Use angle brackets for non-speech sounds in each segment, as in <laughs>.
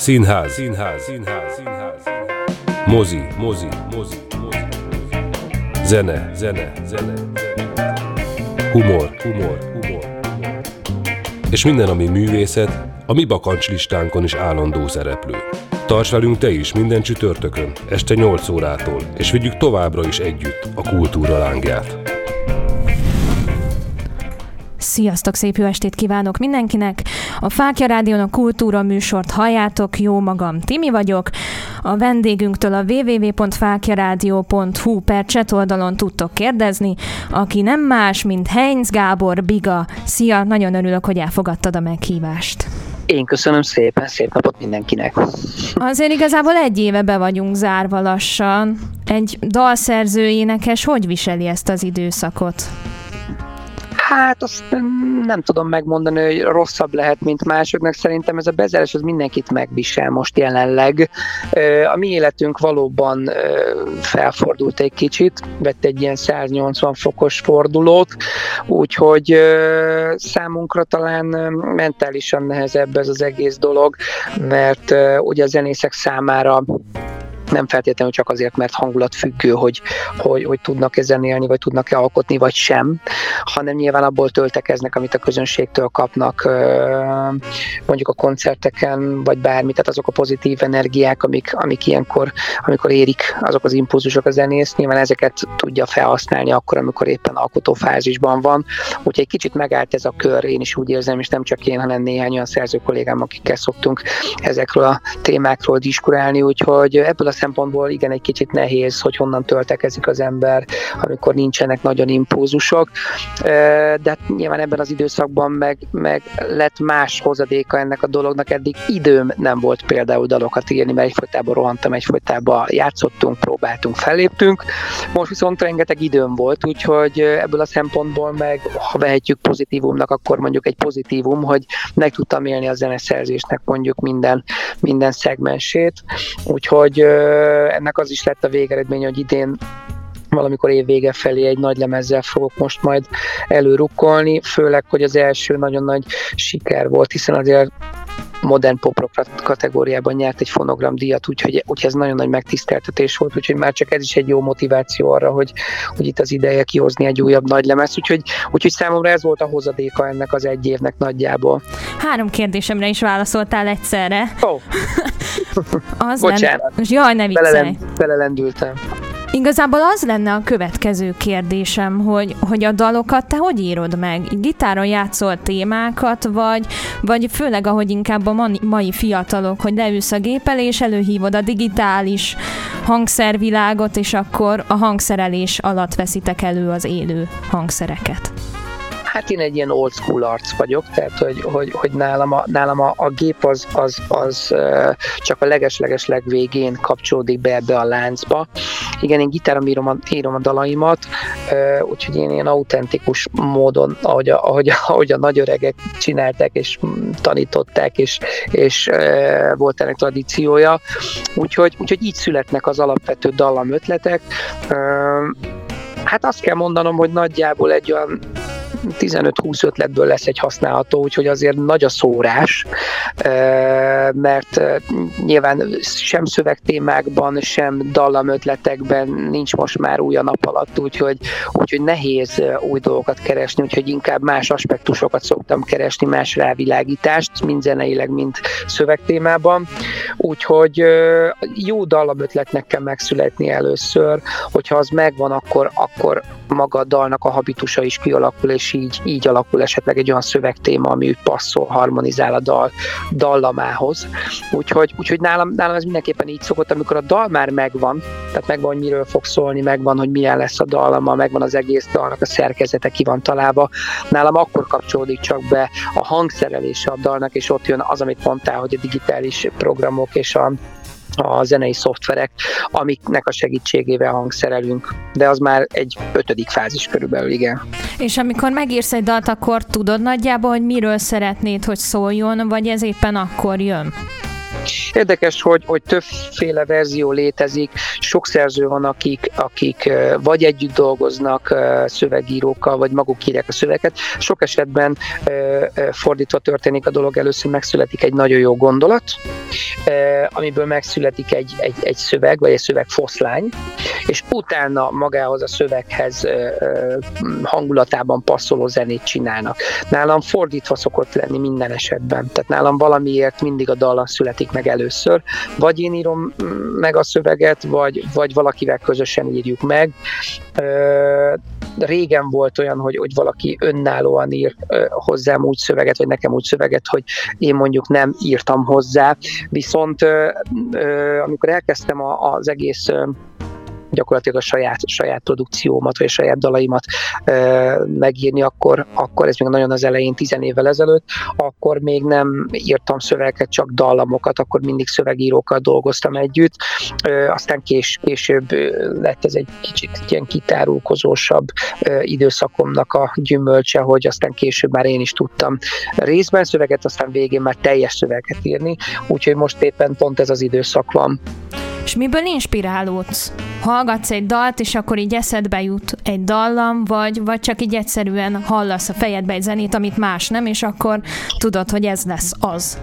Színház, színház, színház, színház. Mozi, mozi, mozi, mozi. Zene, zene, zene. Humor, humor, humor. És minden, ami művészet, a mi bakancslistánkon is állandó szereplő. Tarts velünk te is minden csütörtökön, este 8 órától, és vigyük továbbra is együtt a kultúra lángját. Sziasztok, szép jó estét kívánok mindenkinek! A Fákja Rádión a kultúra műsort halljátok, jó magam, Timi vagyok. A vendégünktől a www.fákjaradio.hu per chat oldalon tudtok kérdezni, aki nem más, mint Heinz Gábor Biga. Szia, nagyon örülök, hogy elfogadtad a meghívást. Én köszönöm szépen, szép napot mindenkinek. Azért igazából egy éve be vagyunk zárva lassan. Egy dalszerző énekes hogy viseli ezt az időszakot? Hát azt nem tudom megmondani, hogy rosszabb lehet, mint másoknak. Szerintem ez a bezárás az mindenkit megvisel most jelenleg. A mi életünk valóban felfordult egy kicsit, vett egy ilyen 180 fokos fordulót, úgyhogy számunkra talán mentálisan nehezebb ez az egész dolog, mert ugye a zenészek számára nem feltétlenül csak azért, mert hangulat függő, hogy, hogy, hogy tudnak-e zenélni, vagy tudnak-e alkotni, vagy sem, hanem nyilván abból töltekeznek, amit a közönségtől kapnak mondjuk a koncerteken, vagy bármi, tehát azok a pozitív energiák, amik, amik ilyenkor, amikor érik azok az impulzusok a zenész, nyilván ezeket tudja felhasználni akkor, amikor éppen alkotó fázisban van. Úgyhogy egy kicsit megállt ez a kör, én is úgy érzem, és nem csak én, hanem néhány olyan szerző kollégám, akikkel szoktunk ezekről a témákról diskurálni, úgyhogy ebből a szempontból igen, egy kicsit nehéz, hogy honnan töltekezik az ember, amikor nincsenek nagyon impulzusok, de nyilván ebben az időszakban meg, meg lett más hozadéka ennek a dolognak, eddig időm nem volt például dalokat írni, mert egyfolytában rohantam, egyfolytában játszottunk, próbáltunk, felléptünk, most viszont rengeteg időm volt, úgyhogy ebből a szempontból meg, ha vehetjük pozitívumnak, akkor mondjuk egy pozitívum, hogy meg tudtam élni a zeneszerzésnek mondjuk minden, minden szegmensét, úgyhogy ennek az is lett a végeredmény, hogy idén valamikor év vége felé egy nagy lemezzel fogok most majd előrukkolni, főleg, hogy az első nagyon nagy siker volt, hiszen azért modern pop kategóriában nyert egy fonogram díjat, úgyhogy, úgyhogy ez nagyon nagy megtiszteltetés volt, úgyhogy már csak ez is egy jó motiváció arra, hogy, hogy itt az ideje kihozni egy újabb nagy lemez, úgyhogy, úgyhogy számomra ez volt a hozadéka ennek az egy évnek nagyjából. Három kérdésemre is válaszoltál egyszerre. Ó. Oh. <laughs> az Bocsánat. Lenne... Jaj, ne viccelj. Belelendültem. Igazából az lenne a következő kérdésem, hogy, hogy a dalokat te hogy írod meg? Gitáron játszol témákat, vagy, vagy főleg, ahogy inkább a mai fiatalok, hogy leülsz a gép elé, és előhívod a digitális hangszervilágot, és akkor a hangszerelés alatt veszitek elő az élő hangszereket? Hát én egy ilyen old school arc vagyok, tehát hogy, hogy, hogy nálam, a, nálam a, a gép az, az, az csak a leges-leges legvégén kapcsolódik be ebbe a láncba. Igen, én gitáron írom a, írom a dalaimat, úgyhogy én ilyen autentikus módon, ahogy a, ahogy, a, ahogy a nagyöregek csinálták és tanították, és, és volt ennek tradíciója. Úgyhogy, úgyhogy így születnek az alapvető dallam ötletek. Hát azt kell mondanom, hogy nagyjából egy olyan 15-20 ötletből lesz egy használható, úgyhogy azért nagy a szórás, mert nyilván sem szövegtémákban, sem dallamötletekben nincs most már új a nap alatt, úgyhogy, úgyhogy nehéz új dolgokat keresni, úgyhogy inkább más aspektusokat szoktam keresni, más rávilágítást, mind zeneileg, mind szövegtémában. Úgyhogy jó dallamötletnek kell megszületni először, hogyha az megvan, akkor, akkor maga a dalnak a habitusa is kialakul, és így, így alakul esetleg egy olyan szövegtéma, ami úgy passzol, harmonizál a dal dallamához. Úgyhogy, úgyhogy nálam, nálam ez mindenképpen így szokott, amikor a dal már megvan, tehát megvan, hogy miről fog szólni, megvan, hogy milyen lesz a dallama, megvan az egész dalnak a szerkezete, ki van találva. Nálam akkor kapcsolódik csak be a hangszerelése a dalnak, és ott jön az, amit mondtál, hogy a digitális programok és a a zenei szoftverek, amiknek a segítségével hangszerelünk, de az már egy ötödik fázis körülbelül, igen. És amikor megírsz egy dalt, akkor tudod nagyjából, hogy miről szeretnéd, hogy szóljon, vagy ez éppen akkor jön? Érdekes, hogy, hogy többféle verzió létezik, sok szerző van, akik, akik vagy együtt dolgoznak szövegírókkal, vagy maguk írják a szöveget. Sok esetben fordítva történik a dolog, először megszületik egy nagyon jó gondolat, amiből megszületik egy, egy, egy szöveg, vagy egy szöveg foszlány, és utána magához a szöveghez hangulatában passzoló zenét csinálnak. Nálam fordítva szokott lenni minden esetben. Tehát nálam valamiért mindig a dallam születik meg először. Vagy én írom meg a szöveget, vagy, vagy valakivel közösen írjuk meg. Régen volt olyan, hogy, hogy valaki önállóan ír hozzám úgy szöveget, vagy nekem úgy szöveget, hogy én mondjuk nem írtam hozzá. Viszont amikor elkezdtem az egész gyakorlatilag a saját, saját produkciómat, vagy a saját dalaimat e, megírni, akkor, akkor ez még nagyon az elején, tizen évvel ezelőtt, akkor még nem írtam szövegeket, csak dallamokat, akkor mindig szövegírókkal dolgoztam együtt, e, aztán kés, később lett ez egy kicsit ilyen kitárulkozósabb e, időszakomnak a gyümölcse, hogy aztán később már én is tudtam részben szöveget, aztán végén már teljes szöveget írni, úgyhogy most éppen pont ez az időszak van. És miből inspirálódsz? Hallgatsz egy dalt, és akkor így eszedbe jut egy dallam, vagy, vagy csak így egyszerűen hallasz a fejedbe egy zenét, amit más nem, és akkor tudod, hogy ez lesz az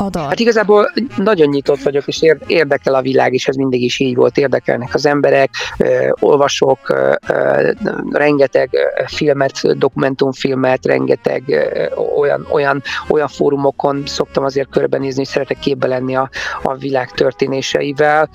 a dal. Hát igazából nagyon nyitott vagyok, és érdekel a világ, és ez mindig is így volt, érdekelnek az emberek, olvasok rengeteg filmet, dokumentumfilmet, rengeteg olyan, olyan, olyan fórumokon szoktam azért körbenézni, szeretek képbe lenni a, a világ történéseivel,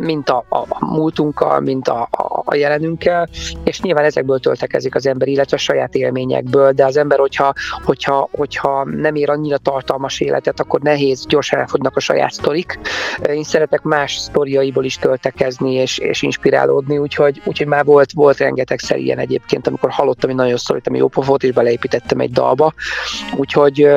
mint a, a múltunkkal, mint a, a, a jelenünkkel, és nyilván ezekből töltekezik az ember, illetve a saját élményekből, de az ember, hogyha, hogyha, hogyha nem ér annyira tartalmas életet, akkor nehéz, gyorsan elfogynak a saját sztorik. Én szeretek más sztoriaiból is töltekezni és, és inspirálódni, úgyhogy, úgyhogy már volt, volt rengeteg ilyen egyébként, amikor hallottam egy nagyon sztorit, ami jó pofót, és beleépítettem egy dalba. Úgyhogy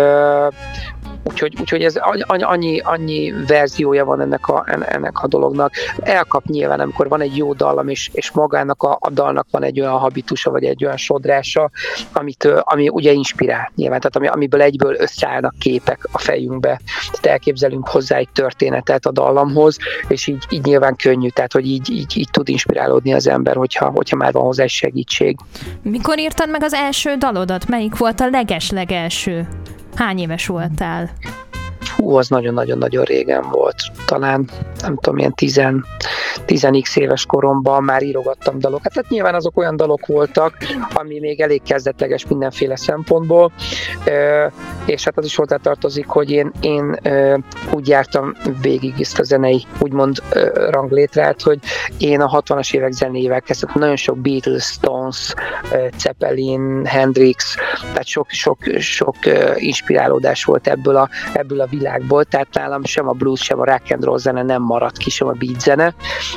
Úgyhogy, úgyhogy ez annyi, annyi verziója van ennek a, ennek a dolognak. Elkap nyilván, amikor van egy jó dallam, és, és magának a, a dalnak van egy olyan habitusa, vagy egy olyan sodrása, amit, ami ugye inspirál nyilván, tehát ami, amiből egyből összeállnak képek a fejünkbe. Tehát elképzelünk hozzá egy történetet a dallamhoz, és így, így nyilván könnyű, tehát hogy így, így, így tud inspirálódni az ember, hogyha, hogyha már van hozzá egy segítség. Mikor írtad meg az első dalodat? Melyik volt a leges-legelső? Hány éves voltál? Hú, az nagyon-nagyon-nagyon régen volt. Talán, nem tudom, ilyen 10, 10x éves koromban már írogattam dalokat. Tehát nyilván azok olyan dalok voltak, ami még elég kezdetleges mindenféle szempontból, és hát az is hozzátartozik, hogy én, én úgy jártam végig ezt a zenei, úgymond ranglétrát, hogy én a 60-as évek zenével kezdtem. Nagyon sok Beatles, Stones, Zeppelin, Hendrix, tehát sok, sok, sok inspirálódás volt ebből a, ebből a világból, tehát nálam sem a blues, sem a rock and roll zene nem maradt ki, sem a beat zene,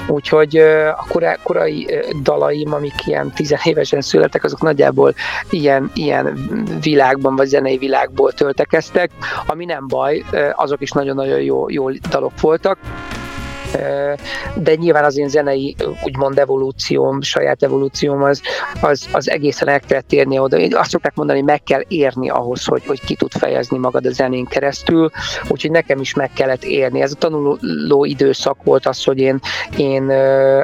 úgyhogy a korai, korai dalaim, amik ilyen tizenévesen születtek, azok nagyjából ilyen, ilyen világban, vagy zenei világból töltekeztek, ami nem baj, azok is nagyon-nagyon jó, jó dalok voltak de nyilván az én zenei úgymond evolúcióm, saját evolúcióm az, az, az egészen el kellett érni oda. Én azt szokták mondani, meg kell érni ahhoz, hogy, hogy ki tud fejezni magad a zenén keresztül, úgyhogy nekem is meg kellett érni. Ez a tanuló időszak volt az, hogy én, én,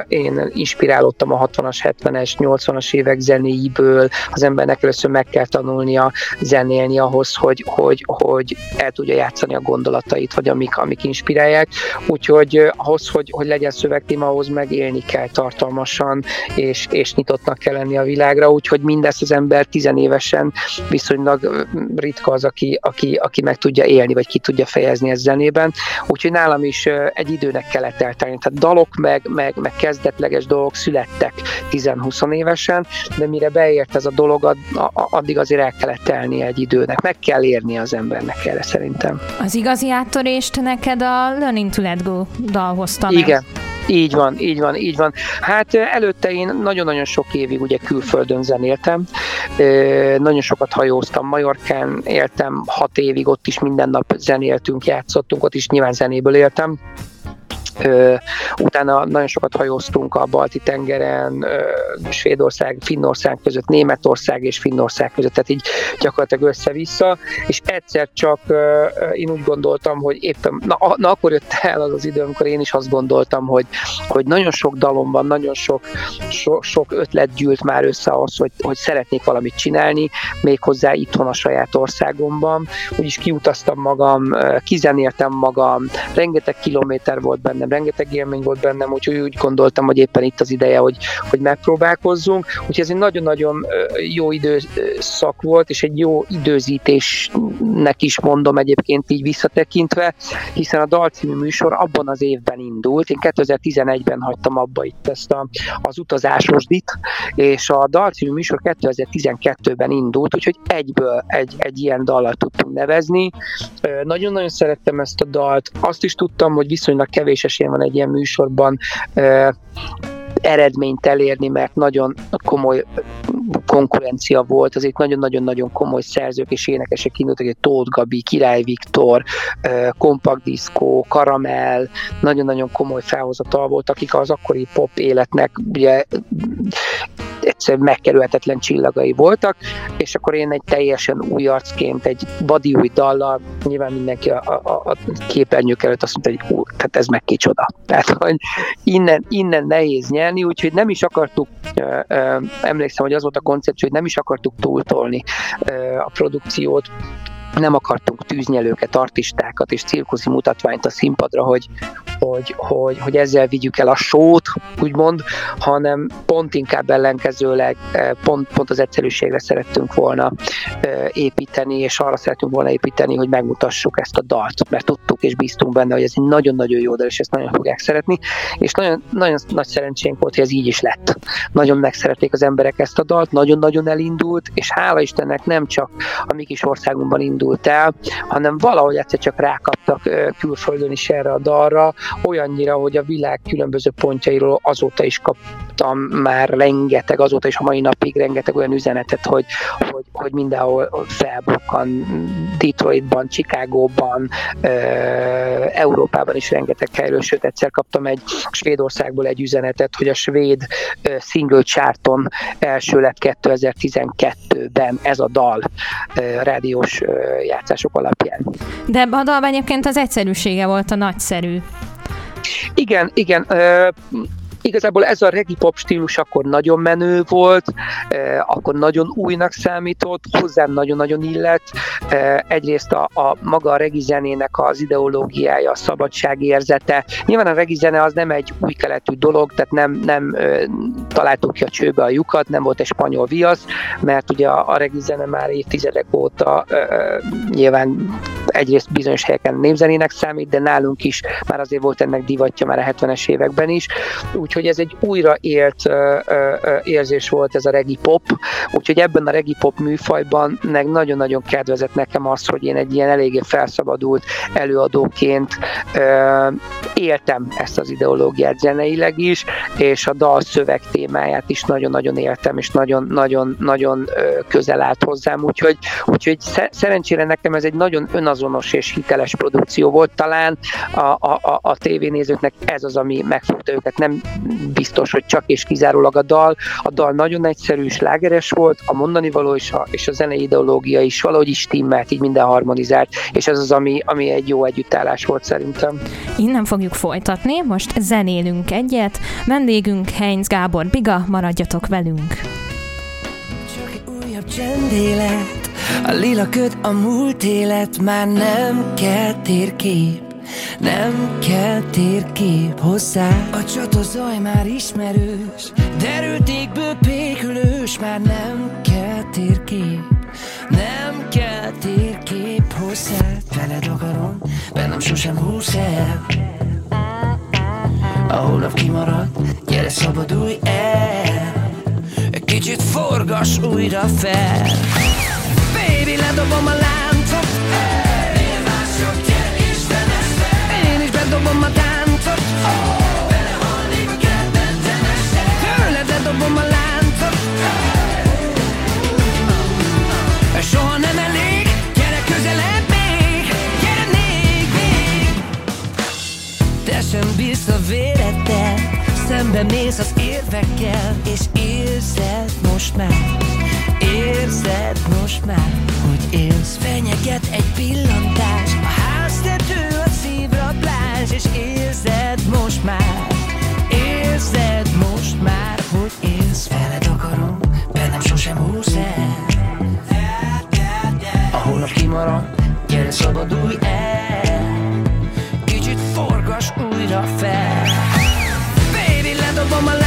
én inspirálódtam a 60-as, 70-es, 80-as évek zenéiből, az embernek először meg kell tanulnia zenélni ahhoz, hogy, hogy, hogy el tudja játszani a gondolatait, vagy amik, amik inspirálják. Úgyhogy ahhoz ahhoz, hogy, hogy legyen szövegtéma, ahhoz megélni kell tartalmasan, és, és nyitottnak kell lenni a világra, úgyhogy mindezt az ember tizenévesen viszonylag ritka az, aki, aki, aki meg tudja élni, vagy ki tudja fejezni ez zenében. Úgyhogy nálam is egy időnek kellett eltelni. Tehát dalok, meg, meg, meg kezdetleges dolgok születtek 10-20 évesen, de mire beért ez a dolog, addig azért el kellett telni egy időnek. Meg kell érni az embernek erre szerintem. Az igazi áttörést neked a Learning to Let Go dalhoz meg. Igen. Így van, így van, így van. Hát előtte én nagyon-nagyon sok évig ugye külföldön zenéltem, nagyon sokat hajóztam, Majorkán éltem hat évig, ott is minden nap zenéltünk, játszottunk, ott is nyilván zenéből éltem, Utána nagyon sokat hajóztunk a Balti-tengeren, Svédország, Finnország között, Németország és Finnország között, tehát így gyakorlatilag össze-vissza, és egyszer csak én úgy gondoltam, hogy éppen, na, na akkor jött el az az idő, amikor én is azt gondoltam, hogy, hogy nagyon sok dalom van, nagyon sok, so, sok ötlet gyűlt már össze ahhoz, hogy, hogy szeretnék valamit csinálni, méghozzá itthon a saját országomban. Úgyis kiutaztam magam, kizenéltem magam, rengeteg kilométer volt bennem, rengeteg élmény volt bennem, úgyhogy úgy gondoltam, hogy éppen itt az ideje, hogy, hogy megpróbálkozzunk. Úgyhogy ez egy nagyon-nagyon jó időszak volt, és egy jó időzítésnek is mondom egyébként így visszatekintve, hiszen a Dal című műsor abban az évben indult. Én 2011-ben hagytam abba itt ezt a, az utazásosdit, és a Dal című műsor 2012-ben indult, úgyhogy egyből egy, egy ilyen dallal tudtunk nevezni. Nagyon-nagyon szerettem ezt a dalt. Azt is tudtam, hogy viszonylag kevés esély van egy ilyen műsorban eredményt elérni, mert nagyon komoly konkurencia volt, azért nagyon-nagyon-nagyon komoly szerzők és énekesek indultak, egy Tóth Gabi, Király Viktor, Compact Disco, Karamell, nagyon-nagyon komoly felhozatal volt, akik az akkori pop életnek ugye egyszerűen megkerülhetetlen csillagai voltak, és akkor én egy teljesen új arcként, egy badi új dallal, nyilván mindenki a, a, a képernyők előtt azt mondta, hogy ú, tehát ez meg kicsoda. Tehát, hogy innen, innen nehéz nyerni, úgyhogy nem is akartuk, ö, ö, emlékszem, hogy az volt a koncepció, hogy nem is akartuk túltolni ö, a produkciót, nem akartunk tűznyelőket, artistákat és cirkuszi mutatványt a színpadra, hogy, hogy, hogy, hogy ezzel vigyük el a sót, úgymond, hanem pont inkább ellenkezőleg, eh, pont, pont az egyszerűségre szerettünk volna eh, építeni, és arra szerettünk volna építeni, hogy megmutassuk ezt a dalt, mert tudtuk és bíztunk benne, hogy ez egy nagyon-nagyon jó dal, és ezt nagyon fogják szeretni, és nagyon, nagyon nagy szerencsénk volt, hogy ez így is lett. Nagyon megszerették az emberek ezt a dalt, nagyon-nagyon elindult, és hála Istennek nem csak a mi kis országunkban indult el, hanem valahogy egyszer csak rákaptak külföldön is erre a dalra, olyannyira, hogy a világ különböző pontjairól azóta is kaptam már rengeteg, azóta is a mai napig rengeteg olyan üzenetet, hogy, hogy, hogy mindenhol felbukkan, Detroitban, Chicagóban, Európában is rengeteg helyről, sőt egyszer kaptam egy Svédországból egy üzenetet, hogy a svéd single charton első lett 2012-ben ez a dal rádiós játszások alapján. De ebben a dalban egyébként az egyszerűsége volt a nagyszerű. Igen, igen. Igazából ez a regi pop stílus akkor nagyon menő volt, akkor nagyon újnak számított, hozzám nagyon-nagyon illett. Egyrészt a, a maga a regi zenének az ideológiája, a szabadságérzete. Nyilván a regi zene az nem egy új keletű dolog, tehát nem, nem találtuk ki a csőbe a lyukat, nem volt egy spanyol viasz, mert ugye a, a regi zene már évtizedek óta nyilván egyrészt bizonyos helyeken népzenének számít, de nálunk is már azért volt ennek divatja már a 70-es években is. Úgy úgyhogy ez egy újraélt érzés volt ez a regi pop, úgyhogy ebben a regi pop műfajban meg nagyon-nagyon kedvezett nekem az, hogy én egy ilyen eléggé felszabadult előadóként éltem ezt az ideológiát zeneileg is, és a dal szöveg témáját is nagyon-nagyon éltem, és nagyon-nagyon közel állt hozzám, úgyhogy, úgyhogy szerencsére nekem ez egy nagyon önazonos és hiteles produkció volt, talán a, a, a, a tévénézőknek ez az, ami megfogta őket, nem biztos, hogy csak és kizárólag a dal. A dal nagyon egyszerű, slágeres volt, a mondani való és a, és a zenei ideológia is valahogy is timmelt, így minden harmonizált, és ez az, ami, ami egy jó együttállás volt szerintem. Innen fogjuk folytatni, most zenélünk egyet. Vendégünk Heinz Gábor Biga, maradjatok velünk. Csak újabb csendélet, a lila köd a múlt élet, már nem kell térkép. Nem kell térkép hozzá. A csatozaj már ismerős Derültékből pékülős Már nem kell térkép. Nem kell térkép hozzá. Veled akarom, bennem sosem húsz el. A holnap kimarad, gyere szabadulj el. Kicsit forgas újra fel. Baby, ledobom a láncot sem bízsz a vélettel Szembe mész az érvekkel És érzed most már Érzed most már Hogy élsz. Fenyeget egy pillantás a szívrablás És érzed most már. Érzed most már Hogy élsz Veled akarom Bennem sosem húsz el. A holnap kimarad Gyere szabadulj el. Kicsit forgas újra fel. Baby, ledobom a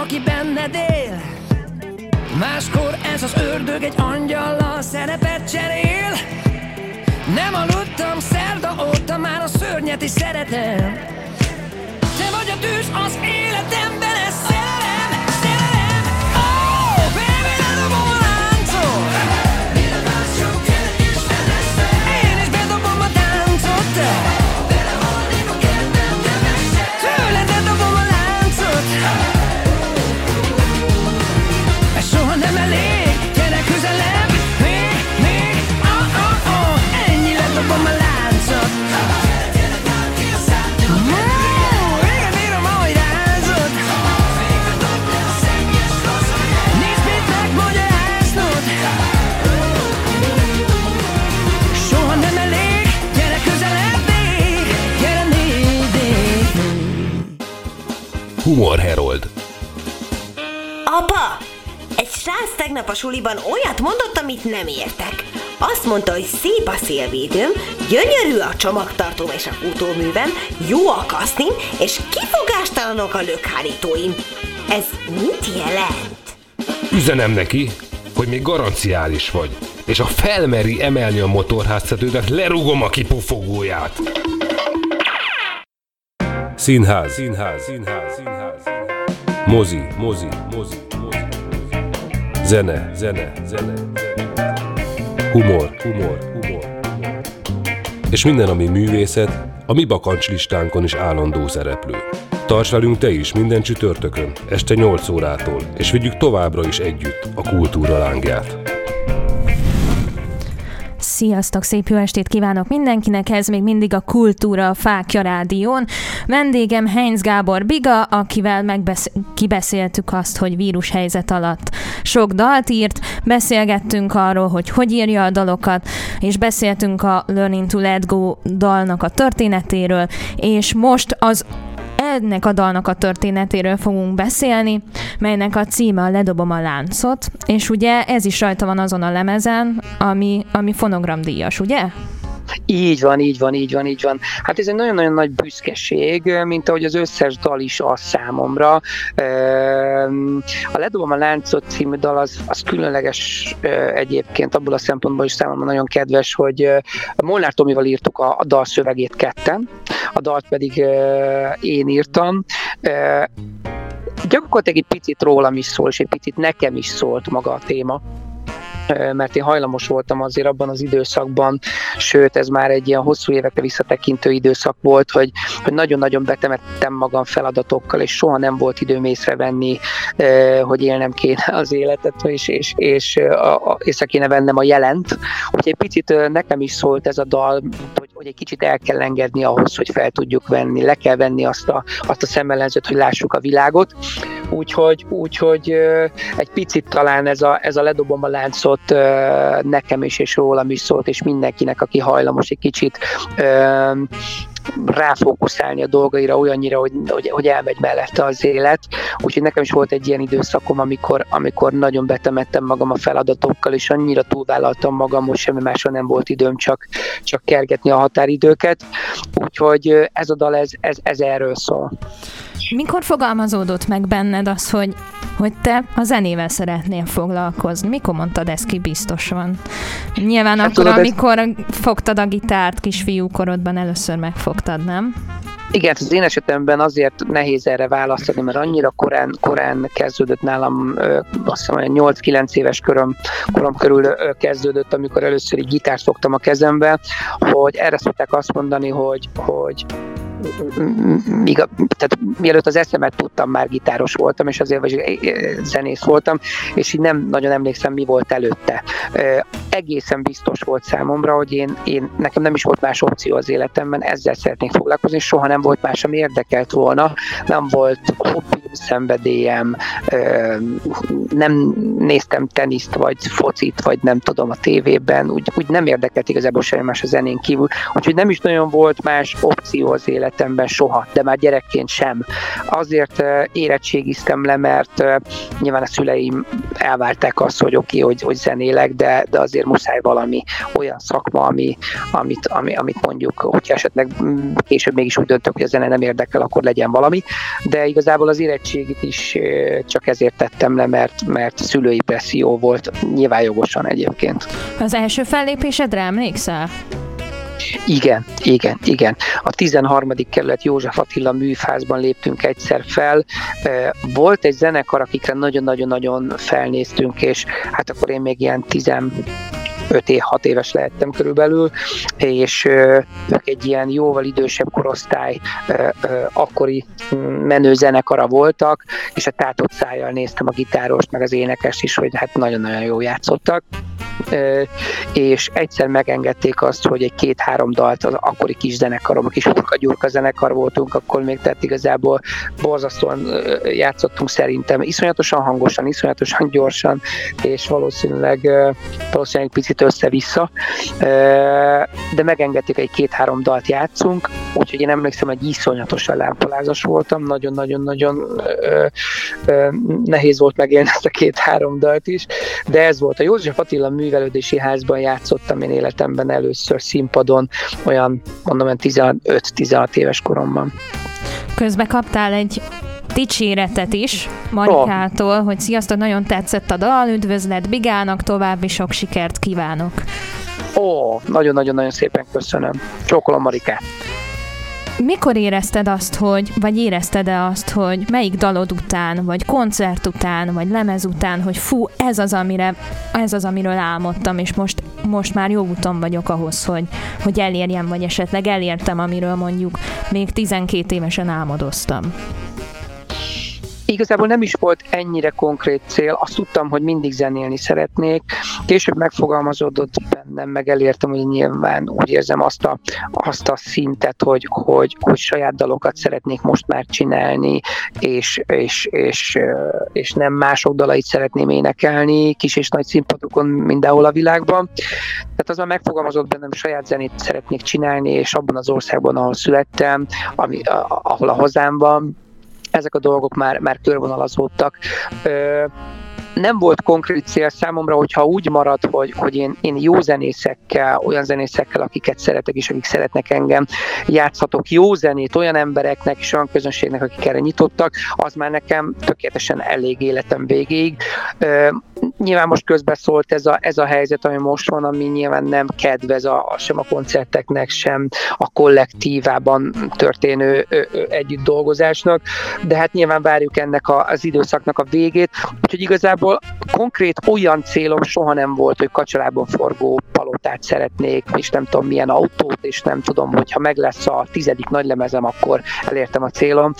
aki benned él. Máskor ez az ördög egy angyallal szerepet cserél. Nem aludtam szerda óta, már a szörnyet is szeretem. Te vagy a tűz az életemben, ez szerelem, Humor Herold. Apa! Egy srác tegnap a suliban olyat mondott, amit nem értek. Azt mondta, hogy szép a szélvédőm, gyönyörű a csomagtartóm és a futóművem, jó a kasznim, és kifogástalanok a lökhárítóim. Ez mit jelent? Üzenem neki, hogy még garanciális vagy, és ha felmeri emelni a motorháztetődet, lerugom a kipufogóját. Színház, színház, színház, színház. Mozi, mozi, mozi, mozi. Zene, zene, zene, humor, humor, humor. És minden, ami művészet, a mi bakancslistánkon is állandó szereplő. Tarts velünk te is minden csütörtökön, este 8 órától, és vigyük továbbra is együtt a kultúra lángját. Sziasztok, szép jó estét kívánok mindenkinek, ez még mindig a Kultúra Fákja Rádión. Vendégem Heinz Gábor Biga, akivel megbesz- kibeszéltük azt, hogy vírushelyzet alatt sok dalt írt, beszélgettünk arról, hogy hogy írja a dalokat, és beszéltünk a Learning to Let Go dalnak a történetéről, és most az ennek a dalnak a történetéről fogunk beszélni, melynek a címe a Ledobom a láncot, és ugye ez is rajta van azon a lemezen, ami, ami fonogramdíjas, ugye? Így van, így van, így van, így van. Hát ez egy nagyon-nagyon nagy büszkeség, mint ahogy az összes dal is az számomra. A Ledobom a láncot című dal az, az különleges egyébként, abból a szempontból is számomra nagyon kedves, hogy Molnár Tomival írtuk a, a dal szövegét ketten, a dalt pedig én írtam. Gyakorlatilag egy picit rólam is szól, és egy picit nekem is szólt maga a téma mert én hajlamos voltam azért abban az időszakban, sőt ez már egy ilyen hosszú évekre visszatekintő időszak volt, hogy, hogy nagyon-nagyon betemettem magam feladatokkal, és soha nem volt időm észrevenni, hogy élnem kéne az életet, és, és, és a, a, kéne vennem a jelent. Úgyhogy egy picit nekem is szólt ez a dal, hogy, hogy egy kicsit el kell engedni ahhoz, hogy fel tudjuk venni, le kell venni azt a, azt a szemellenzőt, hogy lássuk a világot. Úgyhogy, úgyhogy egy picit talán ez a, ez a ledobom a láncot nekem is és rólam is szólt, és mindenkinek, aki hajlamos egy kicsit ráfókuszálni a dolgaira olyannyira, hogy, hogy, hogy elmegy mellette az élet. Úgyhogy nekem is volt egy ilyen időszakom, amikor, amikor nagyon betemettem magam a feladatokkal, és annyira túlvállaltam magam, hogy semmi másra nem volt időm, csak, csak kergetni a határidőket. Úgyhogy ez a dal, ez, ez, ez erről szól. Mikor fogalmazódott meg benned az, hogy, hogy te a zenével szeretnél foglalkozni? Mikor mondtad ezt ki biztosan? Nyilván hát akkor, tudod, amikor ez... fogtad a gitárt kisfiú korodban először megfogtad, nem? Igen, az én esetemben azért nehéz erre választani, mert annyira korán, korán kezdődött nálam, azt hiszem, 8-9 éves korom, korom körül kezdődött, amikor először egy gitárt fogtam a kezembe, hogy erre szokták azt mondani, hogy, hogy míg a, tehát mielőtt az eszemet tudtam, már gitáros voltam, és azért vagy zenész voltam, és így nem nagyon emlékszem, mi volt előtte. Egészen biztos volt számomra, hogy én, én nekem nem is volt más opció az életemben, ezzel szeretnék foglalkozni, soha nem volt más, ami érdekelt volna, nem volt hobbi, szenvedélyem, nem néztem teniszt, vagy focit, vagy nem tudom a tévében, úgy, úgy nem érdekelt igazából semmi más a zenén kívül, úgyhogy nem is nagyon volt más opció az élet életemben soha, de már gyerekként sem. Azért érettségiztem le, mert nyilván a szüleim elvárták azt, hogy oké, okay, hogy, hogy zenélek, de, de azért muszáj valami olyan szakma, ami, amit, ami, amit mondjuk, hogyha esetleg mm, később mégis úgy döntök, hogy a zene nem érdekel, akkor legyen valami, de igazából az érettségit is csak ezért tettem le, mert, mert szülői presszió volt, nyilván jogosan egyébként. Az első fellépésedre emlékszel? Igen, igen, igen. A 13. kerület József Attila műfázban léptünk egyszer fel. Volt egy zenekar, akikre nagyon-nagyon-nagyon felnéztünk, és hát akkor én még ilyen 10 5 év, 6 éves lehettem körülbelül, és ők egy ilyen jóval idősebb korosztály akkori menő zenekara voltak, és a tátott szájjal néztem a gitárost, meg az énekes is, hogy hát nagyon-nagyon jó játszottak és egyszer megengedték azt, hogy egy két-három dalt az akkori kis zenekarom, a kis Urka Gyurka zenekar voltunk, akkor még tehát igazából borzasztóan játszottunk szerintem, iszonyatosan hangosan, iszonyatosan <laughs> gyorsan, és valószínűleg valószínűleg picit össze-vissza, de megengedték egy két-három dalt játszunk, úgyhogy én emlékszem, hogy iszonyatosan lámpalázas voltam, nagyon-nagyon-nagyon nehéz volt megélni ezt a két-három dalt is, de ez volt a József Attila művelődési házban játszottam én életemben először színpadon, olyan mondom, 15-16 éves koromban. Közbe kaptál egy dicséretet is Marikától, oh. hogy sziasztok, nagyon tetszett a dal, üdvözlet Bigának, további sok sikert kívánok. Ó, oh, nagyon-nagyon-nagyon szépen köszönöm. Csókolom Marikát. Mikor érezted azt, hogy, vagy érezted-e azt, hogy melyik dalod után, vagy koncert után, vagy lemez után, hogy fú, ez az, amire, ez az, amiről álmodtam, és most, most már jó úton vagyok ahhoz, hogy, hogy elérjem, vagy esetleg elértem, amiről mondjuk még 12 évesen álmodoztam. Igazából nem is volt ennyire konkrét cél, azt tudtam, hogy mindig zenélni szeretnék. Később megfogalmazódott bennem, meg elértem, hogy nyilván úgy érzem azt a, azt a szintet, hogy, hogy, hogy saját dalokat szeretnék most már csinálni, és, és, és, és nem mások dalait szeretném énekelni, kis és nagy színpadokon mindenhol a világban. Tehát az már megfogalmazott bennem, saját zenét szeretnék csinálni, és abban az országban, ahol születtem, ami, ahol a hazám van, ezek a dolgok már, már körvonalazódtak. Ö, nem volt konkrét cél számomra, hogyha úgy marad, hogy, hogy én, én jó zenészekkel, olyan zenészekkel, akiket szeretek és akik szeretnek engem, játszhatok jó zenét olyan embereknek és olyan közönségnek, akik erre nyitottak, az már nekem tökéletesen elég életem végéig. Nyilván most közbeszólt ez a, ez a helyzet, ami most van, ami nyilván nem kedvez a, sem a koncerteknek, sem a kollektívában történő ö, ö, együtt dolgozásnak, de hát nyilván várjuk ennek a, az időszaknak a végét, úgyhogy igazából konkrét olyan célom soha nem volt, hogy kacsalában forgó palotát szeretnék, és nem tudom milyen autót, és nem tudom, hogy ha meg lesz a tizedik nagylemezem, akkor elértem a célom.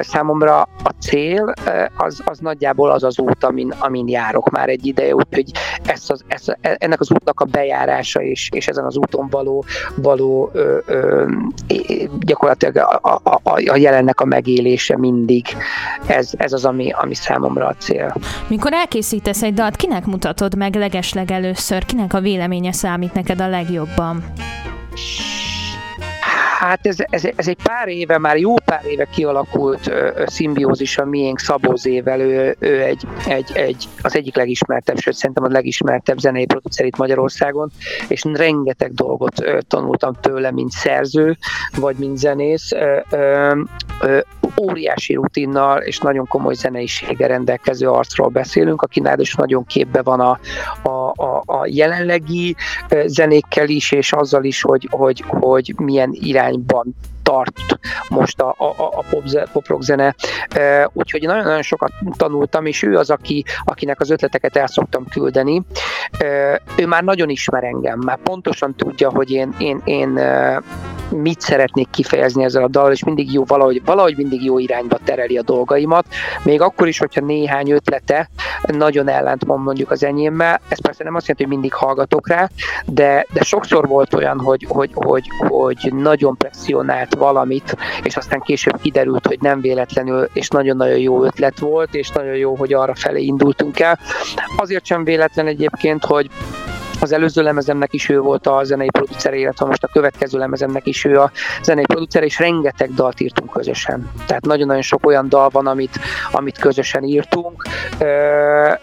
Számomra a cél az, az nagyjából az az út, amin, amin járok már egy ideje, úgyhogy ez az, ez, ennek az útnak a bejárása és, és ezen az úton való, való ö, ö, gyakorlatilag a, a, a, a jelennek a megélése mindig, ez, ez az, ami, ami számomra a cél. Mikor elkészítesz egy dalt, kinek mutatod meg legesleg először? Kinek a véleménye számít neked a legjobban? Hát ez, ez, ez egy pár éve, már jó pár éve kialakult szimbiózis a miénk Szabózével, ő, ő egy, egy, egy, az egyik legismertebb, sőt szerintem a legismertebb zenei producer itt Magyarországon, és rengeteg dolgot ö, tanultam tőle, mint szerző, vagy mint zenész. Ö, ö, ö, óriási rutinnal és nagyon komoly zeneiséggel rendelkező arcról beszélünk, aki is nagyon képbe van a, a, a, a jelenlegi zenékkel is, és azzal is, hogy, hogy, hogy milyen irányban tart most a, a, a pop, pop rock zene. Úgyhogy nagyon-nagyon sokat tanultam, és ő az, aki, akinek az ötleteket el szoktam küldeni. Ő már nagyon ismer engem, már pontosan tudja, hogy én, én, én mit szeretnék kifejezni ezzel a dal, és mindig jó, valahogy, valahogy mindig jó irányba tereli a dolgaimat, még akkor is, hogyha néhány ötlete nagyon ellentmond mondjuk az enyémmel, ez persze nem azt jelenti, hogy mindig hallgatok rá, de, de sokszor volt olyan, hogy, hogy, hogy, hogy nagyon presszionált valamit, és aztán később kiderült, hogy nem véletlenül, és nagyon-nagyon jó ötlet volt, és nagyon jó, hogy arra felé indultunk el. Azért sem véletlen egyébként, hogy az előző lemezemnek is ő volt a zenei producer, illetve most a következő lemezemnek is ő a zenei producer, és rengeteg dalt írtunk közösen. Tehát nagyon-nagyon sok olyan dal van, amit, amit közösen írtunk,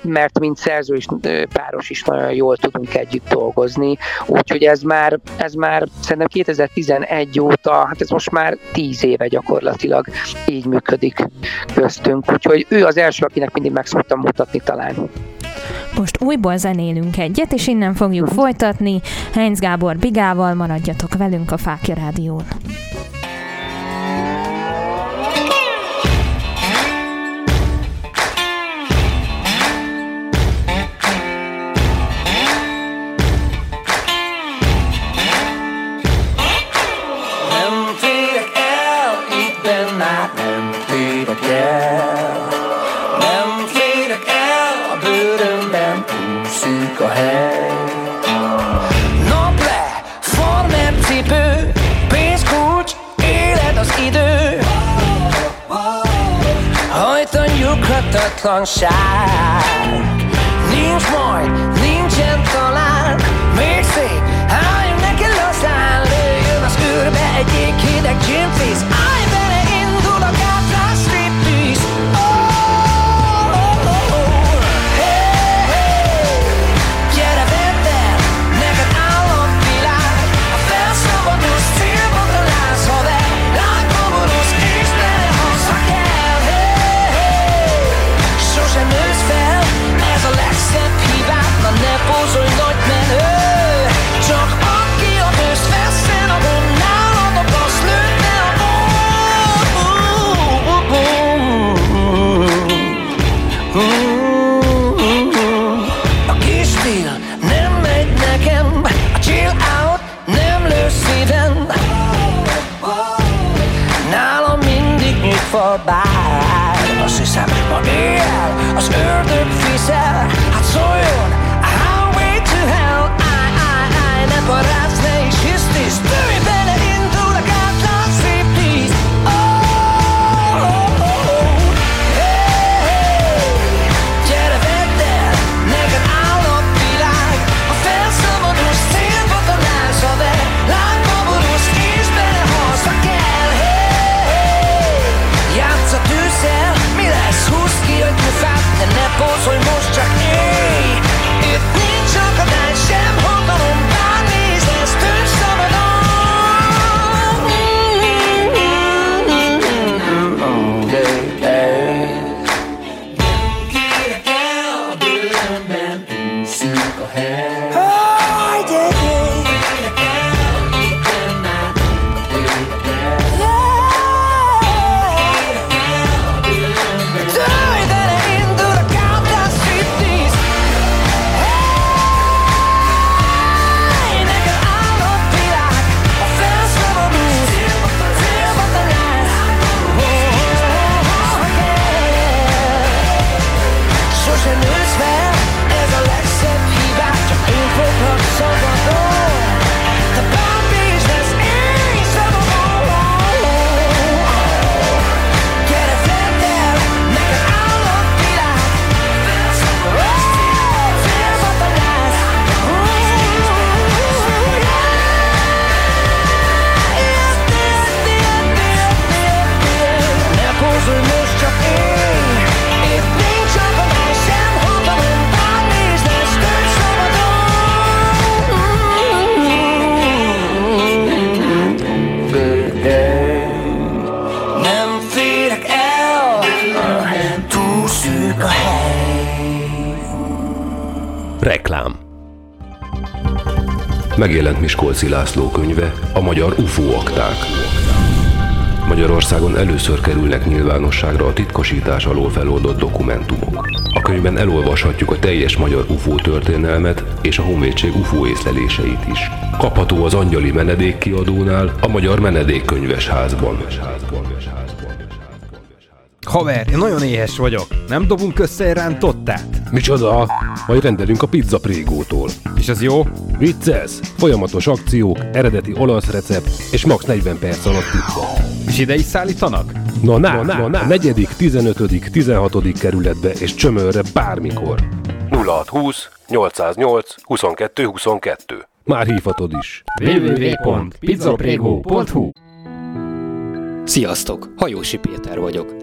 mert mint szerző és páros is nagyon jól tudunk együtt dolgozni, úgyhogy ez már, ez már szerintem 2011 óta, hát ez most már 10 éve gyakorlatilag így működik köztünk, úgyhogy ő az első, akinek mindig meg szoktam mutatni talán. Most újból zenélünk egyet, és innen fogjuk folytatni. Heinz Gábor Bigával maradjatok velünk a Fákja Rádión. Nyugtalanság Nincs majd, nincsen talán. Még szép, álljunk neki lazán Lőjön az űrbe egy ég hideg gym megjelent Miskolci László könyve, a magyar UFO akták. Magyarországon először kerülnek nyilvánosságra a titkosítás alól feloldott dokumentumok. A könyvben elolvashatjuk a teljes magyar UFO történelmet és a honvédség UFO észleléseit is. Kapható az Angyali Menedék kiadónál, a Magyar Menedékkönyves házban. Haver, én nagyon éhes vagyok. Nem dobunk össze rántottát? Micsoda? Majd rendelünk a pizza prégótól. És az jó? Vicces! Folyamatos akciók, eredeti olasz recept és max 40 perc alatt pizza. És ide is szállítanak? Na, na, na, na, na. A negyedik, 15., 16. kerületbe és csömörre bármikor. 0620 808 22 22. Már hívhatod is. www.pizzaprego.hu Sziasztok! Hajósi Péter vagyok.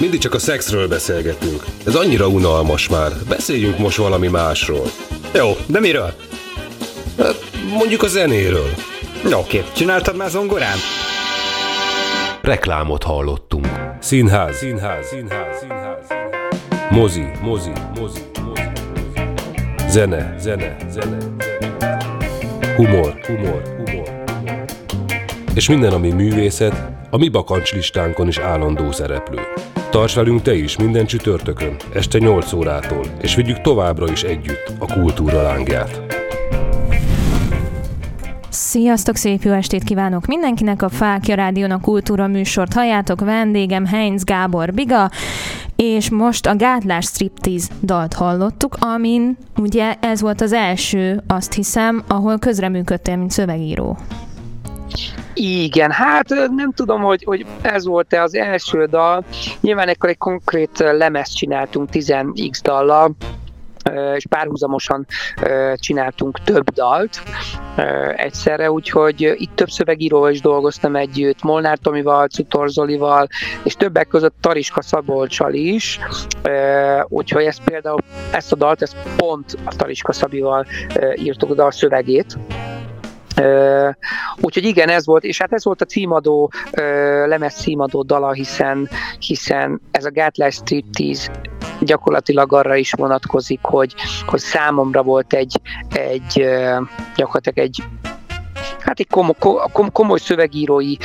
mindig csak a szexről beszélgetünk. Ez annyira unalmas már. Beszéljünk most valami másról. Jó, de miről? Hát, mondjuk a zenéről. Oké, csináltad már zongorán? Reklámot hallottunk. Színház, színház, színház, színház. Mozi, mozi, mozi, mozi. Zene, zene, zene, zene. Humor, humor, humor, humor. És minden, ami művészet, a mi bakancslistánkon is állandó szereplő. Tarts velünk te is minden csütörtökön, este 8 órától, és vigyük továbbra is együtt a kultúra lángját. Sziasztok, szép jó estét kívánok mindenkinek! A Fákja Rádiónak kultúra műsort halljátok, vendégem Heinz Gábor Biga, és most a Gátlás Striptease dalt hallottuk, amin ugye ez volt az első, azt hiszem, ahol közreműködtél, mint szövegíró. Igen, hát nem tudom, hogy, hogy ez volt-e az első dal. Nyilván ekkor egy konkrét lemezt csináltunk 10x dallal, és párhuzamosan csináltunk több dalt egyszerre, úgyhogy itt több szövegíróval is dolgoztam együtt, Molnár Tomival, Cutor Zolival, és többek között Tariska Szabolcsal is, úgyhogy ezt például, ezt a dalt, ezt pont a Tariska Szabival írtuk a dal szövegét, Uh, úgyhogy igen, ez volt, és hát ez volt a címadó, uh, lemez címadó dala, hiszen, hiszen ez a Gátlás Striptease gyakorlatilag arra is vonatkozik, hogy, hogy számomra volt egy, egy gyakorlatilag egy hát egy komoly, komoly szövegírói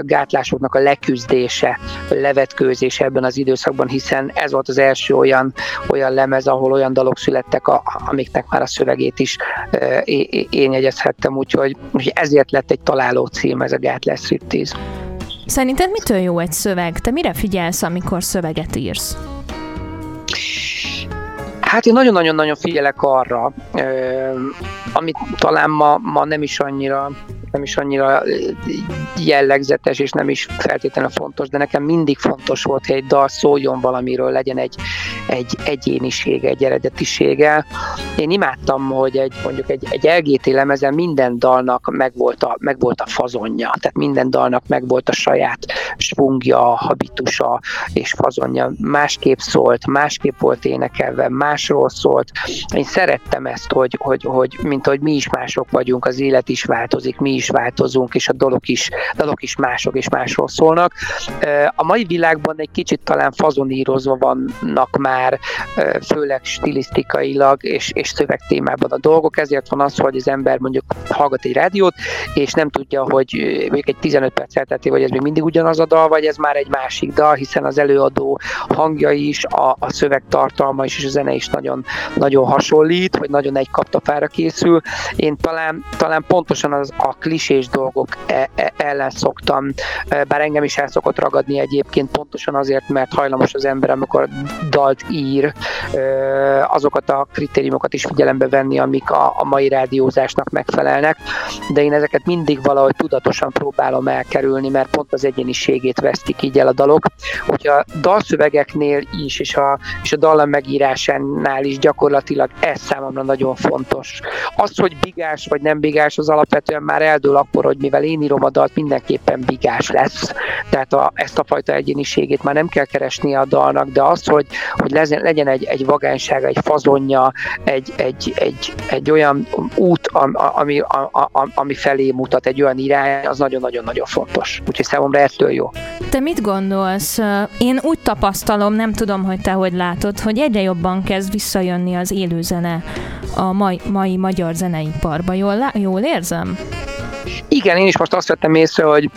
gátlásoknak a leküzdése, levetkőzése ebben az időszakban, hiszen ez volt az első olyan, olyan lemez, ahol olyan dalok születtek, a, amiknek már a szövegét is én jegyezhettem, úgyhogy, ezért lett egy találó cím ez a Gátlás Striptease. Szerinted mitől jó egy szöveg? Te mire figyelsz, amikor szöveget írsz? Hát én nagyon-nagyon-nagyon figyelek arra, amit talán ma, ma nem is annyira nem is annyira jellegzetes, és nem is feltétlenül fontos, de nekem mindig fontos volt, hogy egy dal szóljon valamiről, legyen egy, egy egyénisége, egy eredetisége. Én imádtam, hogy egy, mondjuk egy, egy LGT lemezen minden dalnak megvolt a, megvolt a fazonja, tehát minden dalnak megvolt a saját svungja, habitusa és fazonja. Másképp szólt, másképp volt énekelve, másról szólt. Én szerettem ezt, hogy, hogy, hogy mint hogy mi is mások vagyunk, az élet is változik, mi is változunk, és a dolog is, dolog is mások és másról szólnak. A mai világban egy kicsit talán fazonírozva vannak már, főleg stilisztikailag és, és szövegtémában a dolgok, ezért van az, hogy az ember mondjuk hallgat egy rádiót, és nem tudja, hogy mondjuk egy 15 perc eltelti, hogy ez még mindig ugyanaz a dal, vagy ez már egy másik dal, hiszen az előadó hangja is, a, a szöveg tartalma is, és a zene is nagyon, nagyon hasonlít, vagy nagyon egy kaptafára készül. Én talán, talán pontosan az a klip klisés dolgok e, e, ellen szoktam, bár engem is el szokott ragadni egyébként pontosan azért, mert hajlamos az ember, amikor dalt ír, azokat a kritériumokat is figyelembe venni, amik a, mai rádiózásnak megfelelnek, de én ezeket mindig valahogy tudatosan próbálom elkerülni, mert pont az egyéniségét vesztik így el a dalok. Úgyhogy a dalszövegeknél is, és a, és a dallam megírásánál is gyakorlatilag ez számomra nagyon fontos. Az, hogy bigás vagy nem bigás, az alapvetően már eldől akkor, hogy mivel én írom a dalt, mindenképpen bigás lesz. Tehát a, ezt a fajta egyéniségét már nem kell keresni a dalnak, de az, hogy, hogy legyen egy, egy vagánysága, egy fazonja, egy, egy, egy, egy olyan út, ami, ami, ami felé mutat, egy olyan irány, az nagyon-nagyon-nagyon fontos. Úgyhogy számomra ettől jó. Te mit gondolsz? Én úgy tapasztalom, nem tudom, hogy te hogy látod, hogy egyre jobban kezd visszajönni az élőzene a mai, mai magyar zeneiparba. Jól, jól érzem? Igen, én is most azt vettem észre, hogy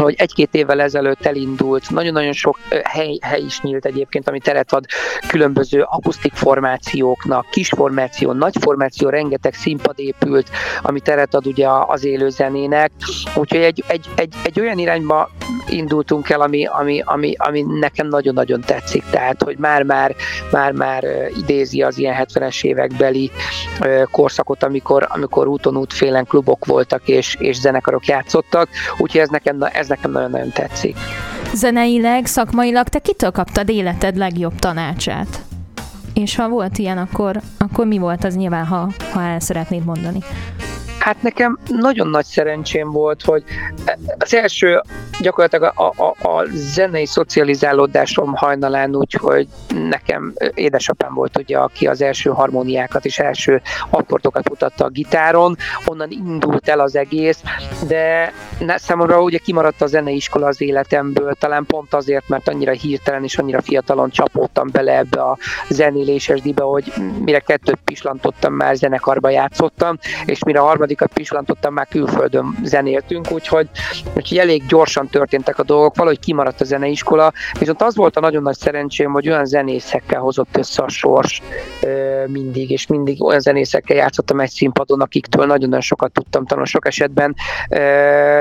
hogy egy-két évvel ezelőtt elindult, nagyon-nagyon sok hely, hely is nyílt egyébként, ami teret ad különböző akusztik formációknak, kis formáció, nagy formáció, rengeteg színpad épült, ami teret ad ugye az élő zenének, úgyhogy egy, egy, egy, egy olyan irányba indultunk el, ami, ami, ami, ami nekem nagyon-nagyon tetszik, tehát hogy már-már már-már idézi az ilyen 70-es évekbeli korszakot, amikor, amikor úton útfélen klubok voltak és, és zenekarok játszottak, úgyhogy ez nekem, ez nekem nagyon-nagyon tetszik. Zeneileg, szakmailag te kitől kaptad életed legjobb tanácsát? És ha volt ilyen, akkor, akkor mi volt az nyilván, ha, ha el szeretnéd mondani? Hát nekem nagyon nagy szerencsém volt, hogy az első gyakorlatilag a, a, a zenei szocializálódásom hajnalán úgy, hogy nekem édesapám volt ugye, aki az első harmóniákat és első akkordokat mutatta a gitáron, onnan indult el az egész, de számomra ugye kimaradt a zeneiskola az életemből, talán pont azért, mert annyira hirtelen és annyira fiatalon csapódtam bele ebbe a zenéléses dibe, hogy mire kettőt pislantottam, már zenekarba játszottam, és mire a harmadikat pislantottam, már külföldön zenéltünk, úgyhogy, úgyhogy elég gyorsan történtek a dolgok, valahogy kimaradt a zeneiskola, viszont az volt a nagyon nagy szerencsém, hogy olyan zenészekkel hozott össze a sors mindig, és mindig olyan zenészekkel játszottam egy színpadon, akiktől nagyon-nagyon sokat tudtam tanulni, sok esetben.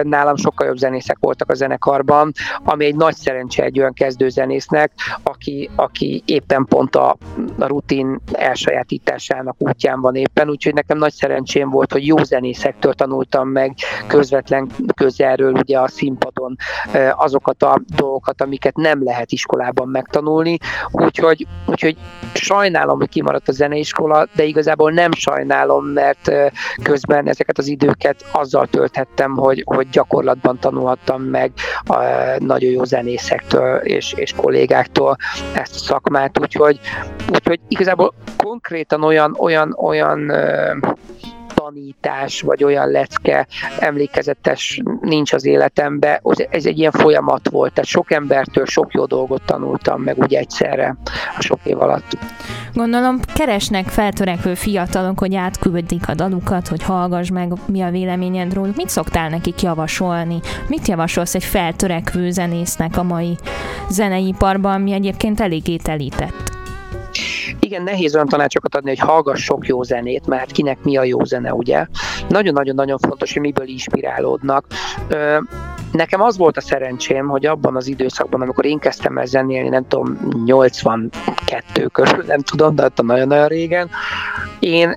Nálam sokkal jobb zenészek voltak a zenekarban, ami egy nagy szerencse egy olyan kezdőzenésznek, aki, aki éppen pont a, a rutin elsajátításának útján van éppen, úgyhogy nekem nagy szerencsém volt, hogy jó zenészektől tanultam meg közvetlen közelről ugye a színpadon azokat a dolgokat, amiket nem lehet iskolában megtanulni, úgyhogy, úgyhogy sajnálom, hogy kimaradt a zeneiskola, de igazából nem sajnálom, mert közben ezeket az időket azzal tölthettem, hogy, hogy gyakorlatban tanulhattam meg a nagyon jó zenészektől és, és kollégáktól ezt a szakmát, úgyhogy, úgyhogy igazából konkrétan olyan, olyan, olyan tanítás, vagy olyan lecke emlékezetes nincs az életemben. Ez egy ilyen folyamat volt, tehát sok embertől sok jó dolgot tanultam meg úgy egyszerre a sok év alatt. Gondolom keresnek feltörekvő fiatalok, hogy átküldik a dalukat, hogy hallgass meg, mi a véleményed róluk. Mit szoktál nekik javasolni? Mit javasolsz egy feltörekvő zenésznek a mai zeneiparban, ami egyébként eléggé telített? Igen, nehéz olyan tanácsokat adni, hogy hallgass sok jó zenét, mert kinek mi a jó zene, ugye? Nagyon-nagyon-nagyon fontos, hogy miből inspirálódnak. Nekem az volt a szerencsém, hogy abban az időszakban, amikor én kezdtem el zenélni, nem tudom, 82 körül, nem tudom, de nagyon-nagyon régen, én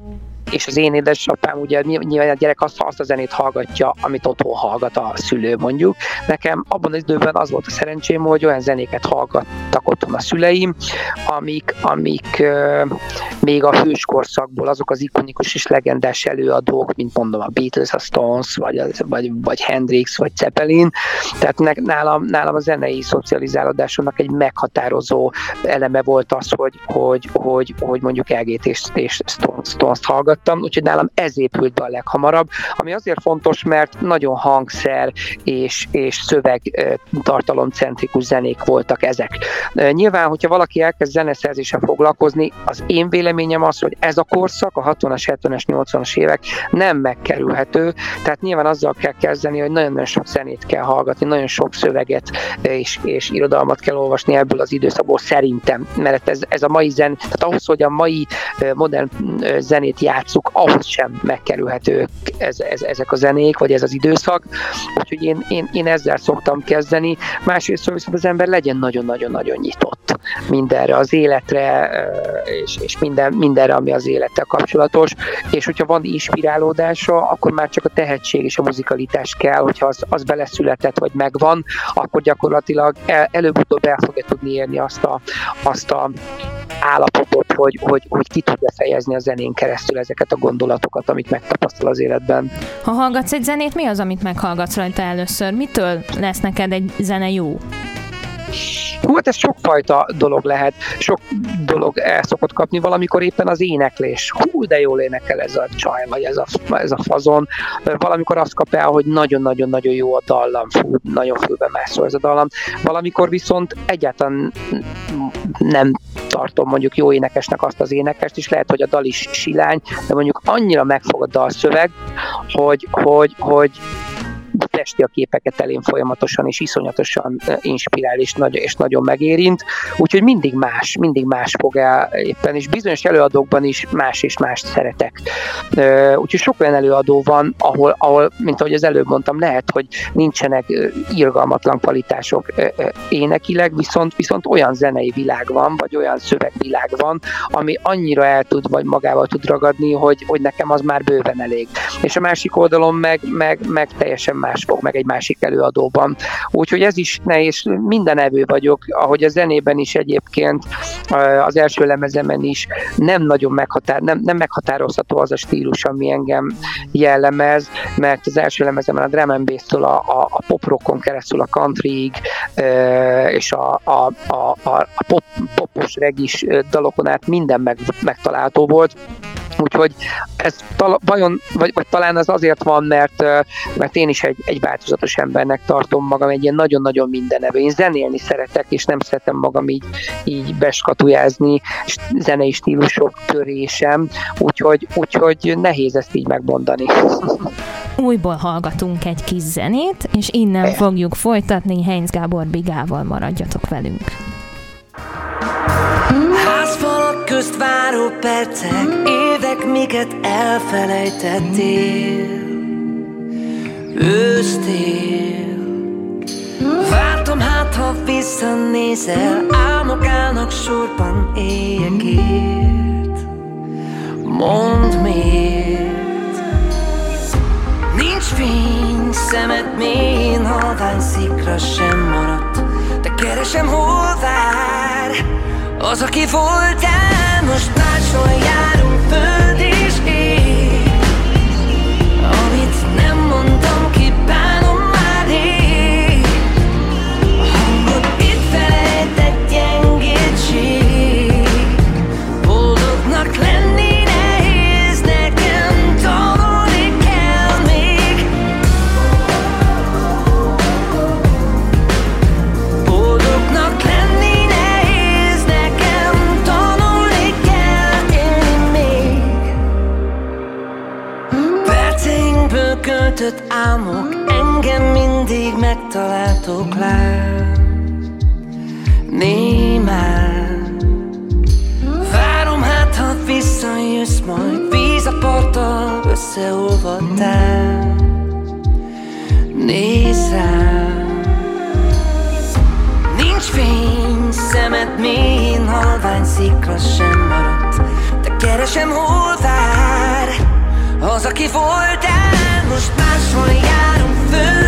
és az én édesapám, ugye nyilván a gyerek azt, azt a zenét hallgatja, amit otthon hallgat a szülő mondjuk. Nekem abban az időben az volt a szerencsém, hogy olyan zenéket hallgattak otthon a szüleim, amik, amik euh, még a hőskorszakból azok az ikonikus és legendás előadók, mint mondom a Beatles, a Stones, vagy, vagy, vagy Hendrix, vagy Zeppelin. Tehát ne, nálam, nálam a zenei szocializálódásomnak egy meghatározó eleme volt az, hogy, hogy, hogy, hogy mondjuk LGT és, és Stones, Stones-t hallgat, hallgattam, úgyhogy nálam ez épült be a leghamarabb, ami azért fontos, mert nagyon hangszer és, és szöveg tartalomcentrikus zenék voltak ezek. Nyilván, hogyha valaki elkezd zeneszerzéssel foglalkozni, az én véleményem az, hogy ez a korszak, a 60-as, 70-es, 80-as évek nem megkerülhető, tehát nyilván azzal kell kezdeni, hogy nagyon-nagyon sok zenét kell hallgatni, nagyon sok szöveget és, és irodalmat kell olvasni ebből az időszakból szerintem, mert ez, ez a mai zen, tehát ahhoz, hogy a mai modern zenét játsz játsszuk, ahhoz sem megkerülhetők ez, ez, ezek a zenék, vagy ez az időszak. Úgyhogy én, én, én ezzel szoktam kezdeni. Másrészt viszont az ember legyen nagyon-nagyon-nagyon nyitott mindenre az életre, és, és minden, mindenre, ami az élettel kapcsolatos. És hogyha van inspirálódása, akkor már csak a tehetség és a muzikalitás kell, hogyha az, az beleszületett, vagy megvan, akkor gyakorlatilag el, előbb-utóbb el fogja tudni érni azt a, azt a állapotot, hogy, hogy, hogy ki tudja fejezni a zenén keresztül ezeket a gondolatokat, amit megtapasztal az életben. Ha hallgatsz egy zenét, mi az, amit meghallgatsz rajta először? Mitől lesz neked egy zene jó? Hú, hát ez sokfajta dolog lehet, sok dolog el szokott kapni, valamikor éppen az éneklés. Hú, de jól énekel ez a csaj, vagy ez a, ez a fazon. Valamikor azt kap el, hogy nagyon-nagyon-nagyon jó a dallam, fú, nagyon fülbe mászol ez a dallam. Valamikor viszont egyáltalán nem tartom mondjuk jó énekesnek azt az énekest, és lehet, hogy a dal is silány, de mondjuk annyira megfog a dalszöveg, hogy, hogy, hogy festi a képeket elén folyamatosan, és iszonyatosan inspirál, és, nagy, és nagyon megérint. Úgyhogy mindig más, mindig más fog el éppen, és bizonyos előadókban is más és más szeretek. Úgyhogy sok olyan előadó van, ahol, ahol mint ahogy az előbb mondtam, lehet, hogy nincsenek irgalmatlan kvalitások énekileg, viszont, viszont olyan zenei világ van, vagy olyan szövegvilág van, ami annyira el tud, vagy magával tud ragadni, hogy, hogy nekem az már bőven elég. És a másik oldalon meg, meg, meg teljesen más fog meg egy másik előadóban. Úgyhogy ez is nehéz, minden evő vagyok, ahogy a zenében is egyébként, az első lemezemen is nem nagyon meghatár, nem, nem meghatározható az a stílus, ami engem jellemez, mert az első lemezemen a drum and bass-től a, a, a pop keresztül a countryig, és a, a, a, a pop, popos regis dalokon át minden meg, megtalálható volt. Úgyhogy ez tal- vajon, vagy, vagy talán az azért van, mert, mert én is egy, egy változatos embernek tartom magam, egy ilyen nagyon-nagyon mindenevő. Én zenélni szeretek, és nem szeretem magam így, így beskatujázni, zenei stílusok törésem, úgyhogy, úgyhogy nehéz ezt így megmondani. <laughs> Újból hallgatunk egy kis zenét, és innen fogjuk folytatni. Heinz Gábor Bigával maradjatok velünk. Közt váró percek, évek, miket elfelejtettél. Ősztél, vártam hát, ha visszanézel, álmok állnak sorban éjekért. Mondd miért, nincs fény, szemed mélyen, halvány szikra sem maradt, de keresem hol vár. Az, aki voltál, most máshol járunk föld megtaláltok lám Némán. Várom hát, ha visszajössz majd Víz a parttal összeolvadtál. Nézz rám. Nincs fény, szemed mélyen halvány szikra sem maradt. De keresem hol vár Az, aki voltál, most máshol járunk föld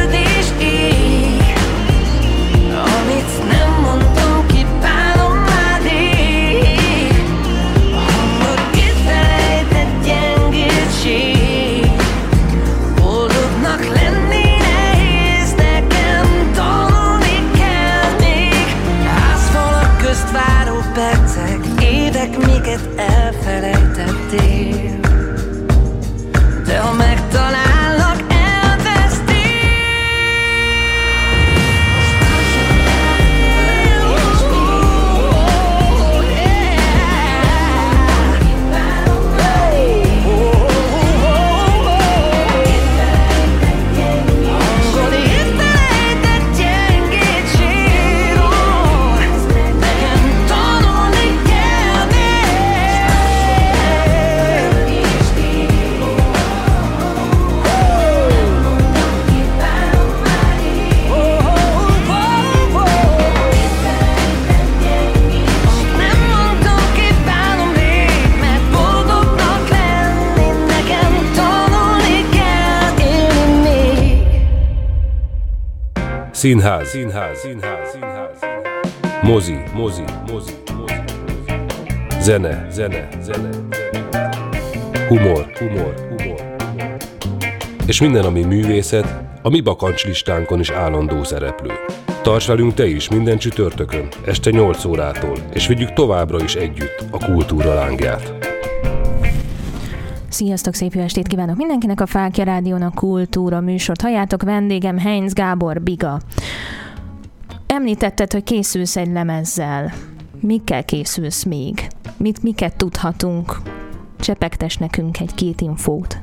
Színház, színház, színház, színház. Mozi, mozi, mozi, mozi. Zene, zene, zene, humor, humor, humor. És minden, ami művészet, a mi bakancslistánkon is állandó szereplő. Tarts velünk te is minden csütörtökön, este 8 órától, és vigyük továbbra is együtt a kultúra lángját. Sziasztok, szép jó estét kívánok mindenkinek a Fákja Rádiónak kultúra műsort. Halljátok vendégem Heinz Gábor Biga. Említetted, hogy készülsz egy lemezzel. Mikkel készülsz még? Mit, miket tudhatunk? Csepegtes nekünk egy-két infót.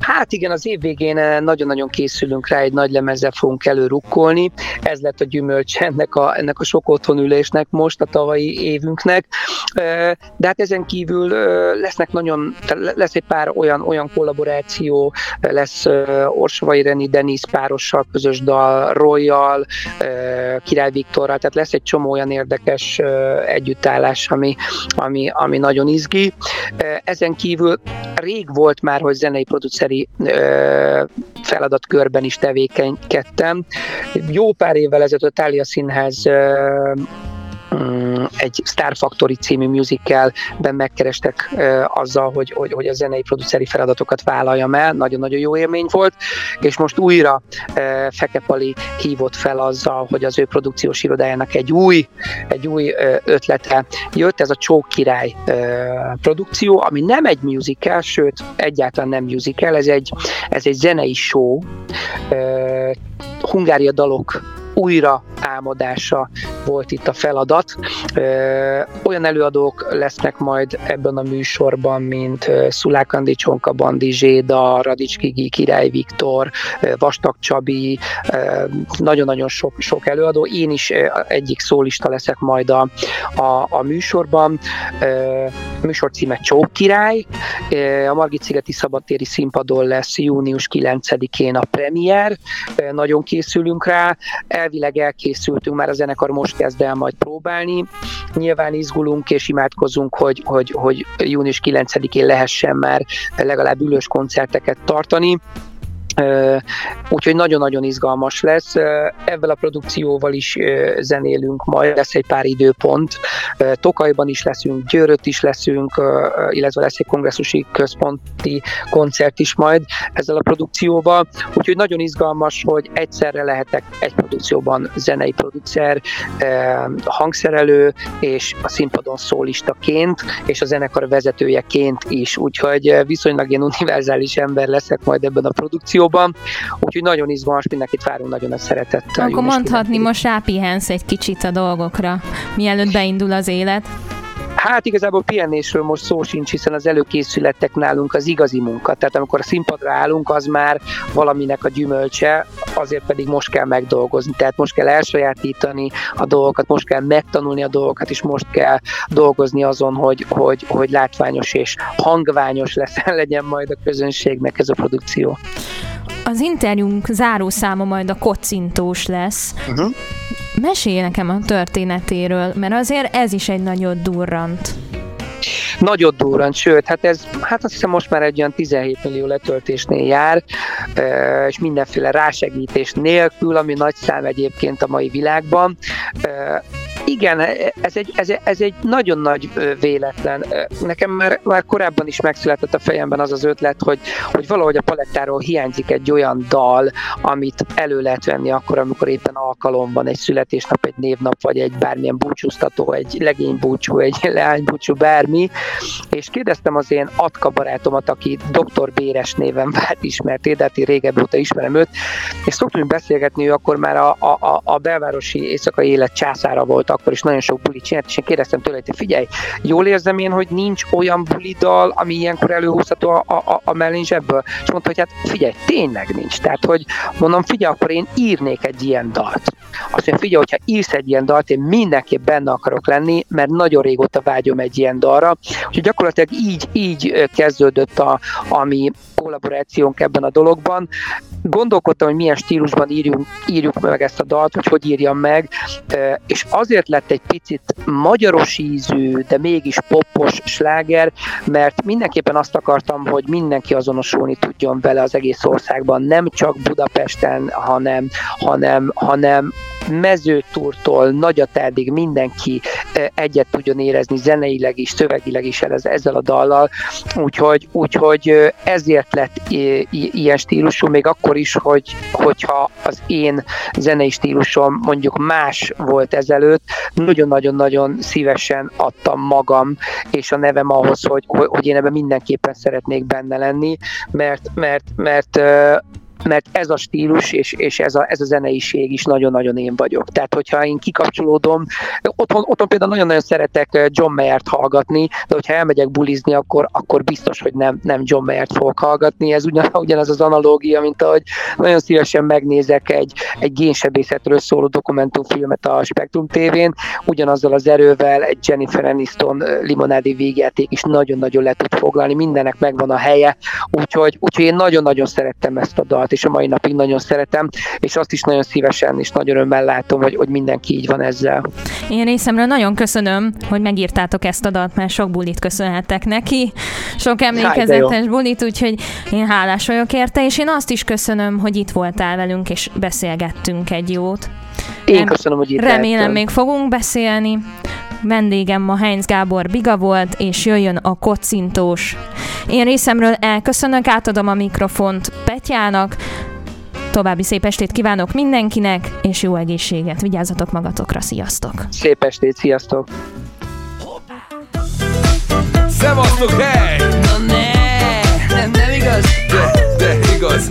Hát igen, az év végén eh, nagyon-nagyon készülünk rá, egy nagy lemezzel fogunk előrukkolni. Ez lett a gyümölcs ennek a, ennek a sok otthonülésnek most, a tavalyi évünknek. Eh, de hát ezen kívül eh, lesznek nagyon, lesz egy pár olyan, olyan kollaboráció, lesz Orsovai Reni Denis párossal közös dal, Royal, Király Viktorral, tehát lesz egy csomó olyan érdekes együttállás, ami, ami, ami nagyon izgi. Ezen kívül rég volt már, hogy zenei produceri feladatkörben is tevékenykedtem. Jó pár évvel ezelőtt a Tália Színház Mm, egy Star Factory című musicalben megkerestek azzal, hogy, hogy, hogy a zenei produceri feladatokat vállaljam el, nagyon-nagyon jó élmény volt, és most újra Fekepali hívott fel azzal, hogy az ő produkciós irodájának egy új, egy új ötlete jött, ez a Csók Király produkció, ami nem egy musical, sőt, egyáltalán nem musical, ez egy, ez egy zenei show, Hungária dalok újra álmodása volt itt a feladat. Olyan előadók lesznek majd ebben a műsorban, mint Szulák Andi Csonka Bandi Zséda, Radics Kigi, Király Viktor, Vastag Csabi, nagyon-nagyon sok, sok előadó. Én is egyik szólista leszek majd a, a, a műsorban. A műsor címe Csók Király. A Margit Szigeti Szabadtéri színpadon lesz június 9-én a premier. Nagyon készülünk rá. Elvileg elkészültünk, már a zenekar most kezd el majd próbálni. Nyilván izgulunk és imádkozunk, hogy, hogy, hogy június 9-én lehessen már legalább ülős koncerteket tartani. Úgyhogy nagyon-nagyon izgalmas lesz. Ezzel a produkcióval is zenélünk, majd lesz egy pár időpont. Tokajban is leszünk, Győrött is leszünk, illetve lesz egy kongresszusi központi koncert is majd ezzel a produkcióval. Úgyhogy nagyon izgalmas, hogy egyszerre lehetek egy produkcióban zenei producer, hangszerelő, és a színpadon szólistaként, és a zenekar vezetőjeként is. Úgyhogy viszonylag ilyen univerzális ember leszek majd ebben a produkcióban stúdióban, úgyhogy nagyon izgalmas, mindenkit várunk nagyon a szeretettel. Akkor mondhatni, most rápihensz egy kicsit a dolgokra, mielőtt beindul az élet. Hát igazából pihenésről most szó sincs, hiszen az előkészületek nálunk az igazi munka. Tehát amikor a színpadra állunk, az már valaminek a gyümölcse, azért pedig most kell megdolgozni. Tehát most kell elsajátítani a dolgokat, most kell megtanulni a dolgokat, és most kell dolgozni azon, hogy, hogy, hogy látványos és hangványos <laughs> lesz, legyen majd a közönségnek ez a produkció. Az interjúnk zárószáma majd a kocintós lesz. Uh-huh. Mesélj nekem a történetéről, mert azért ez is egy nagyon durrant. Nagyot durrant, sőt, hát ez, hát azt hiszem most már egy olyan 17 millió letöltésnél jár, és mindenféle rásegítés nélkül, ami nagy szám egyébként a mai világban igen, ez egy, ez, ez egy nagyon nagy véletlen. Nekem már, már korábban is megszületett a fejemben az az ötlet, hogy, hogy valahogy a palettáról hiányzik egy olyan dal, amit elő lehet venni akkor, amikor éppen alkalom van, egy születésnap, egy névnap, vagy egy bármilyen búcsúztató, egy legénybúcsú, egy <laughs> leánybúcsú, bármi. És kérdeztem az én Atka barátomat, aki Dr. Béres néven vált ismert, de hát régebb óta ismerem őt, és szoktunk beszélgetni, ő akkor már a, a, a belvárosi éjszakai élet császára volt akkor is nagyon sok bulit csinált, és én kérdeztem tőle, hogy figyelj, jól érzem én, hogy nincs olyan bulidal, ami ilyenkor előhúzható a, a, a mellén zsebből. És mondta, hogy hát figyelj, tényleg nincs. Tehát, hogy mondom, figyelj, akkor én írnék egy ilyen dalt. Azt mondja, figyelj, hogyha írsz egy ilyen dalt, én mindenképp benne akarok lenni, mert nagyon régóta vágyom egy ilyen dalra. Úgyhogy gyakorlatilag így, így kezdődött a, ami, kollaborációnk ebben a dologban. Gondolkodtam, hogy milyen stílusban írjunk, írjuk meg ezt a dalt, hogy hogy írjam meg, és azért lett egy picit magyaros ízű, de mégis popos sláger, mert mindenképpen azt akartam, hogy mindenki azonosulni tudjon vele az egész országban, nem csak Budapesten, hanem, hanem, hanem mezőtúrtól Nagyatádig mindenki egyet tudjon érezni zeneileg is, szövegileg is ezzel a dallal, úgyhogy, úgyhogy ezért lett ilyen stílusú, még akkor is, hogy, hogyha az én zenei stílusom mondjuk más volt ezelőtt, nagyon-nagyon-nagyon szívesen adtam magam és a nevem ahhoz, hogy, hogy én ebben mindenképpen szeretnék benne lenni, mert, mert, mert mert ez a stílus és, és ez, a, ez a zeneiség is nagyon-nagyon én vagyok. Tehát, hogyha én kikapcsolódom, otthon, otthon például nagyon-nagyon szeretek eh, John Mayer-t hallgatni, de hogyha elmegyek bulizni, akkor, akkor biztos, hogy nem, nem John Mayer-t fogok hallgatni. Ez ugyan, <laughs> ugyanaz az analógia, mint ahogy nagyon szívesen megnézek egy, egy génsebészetről szóló dokumentumfilmet a Spektrum TV-n, ugyanazzal az erővel egy Jennifer Aniston eh, limonádi végjáték is nagyon-nagyon le tud foglalni, mindennek megvan a helye, úgyhogy, úgyhogy én nagyon-nagyon szerettem ezt a dalt dalt, és a mai napig nagyon szeretem, és azt is nagyon szívesen és nagyon örömmel látom, hogy, hogy mindenki így van ezzel. Én részemről nagyon köszönöm, hogy megírtátok ezt a dalt, mert sok bulit köszönhetek neki, sok emlékezetes bulit, úgyhogy én hálás vagyok érte, és én azt is köszönöm, hogy itt voltál velünk, és beszélgettünk egy jót. Én köszönöm, hogy itt Remélem lehettem. még fogunk beszélni. Vendégem ma Heinz Gábor Biga volt, és jöjjön a kocintós. Én részemről elköszönök, átadom a mikrofont Petyának, További szép estét kívánok mindenkinek, és jó egészséget. Vigyázzatok magatokra, sziasztok! Szép estét, sziasztok! Szevasztok, hely! Na ne, nem, nem igaz? De, de igaz!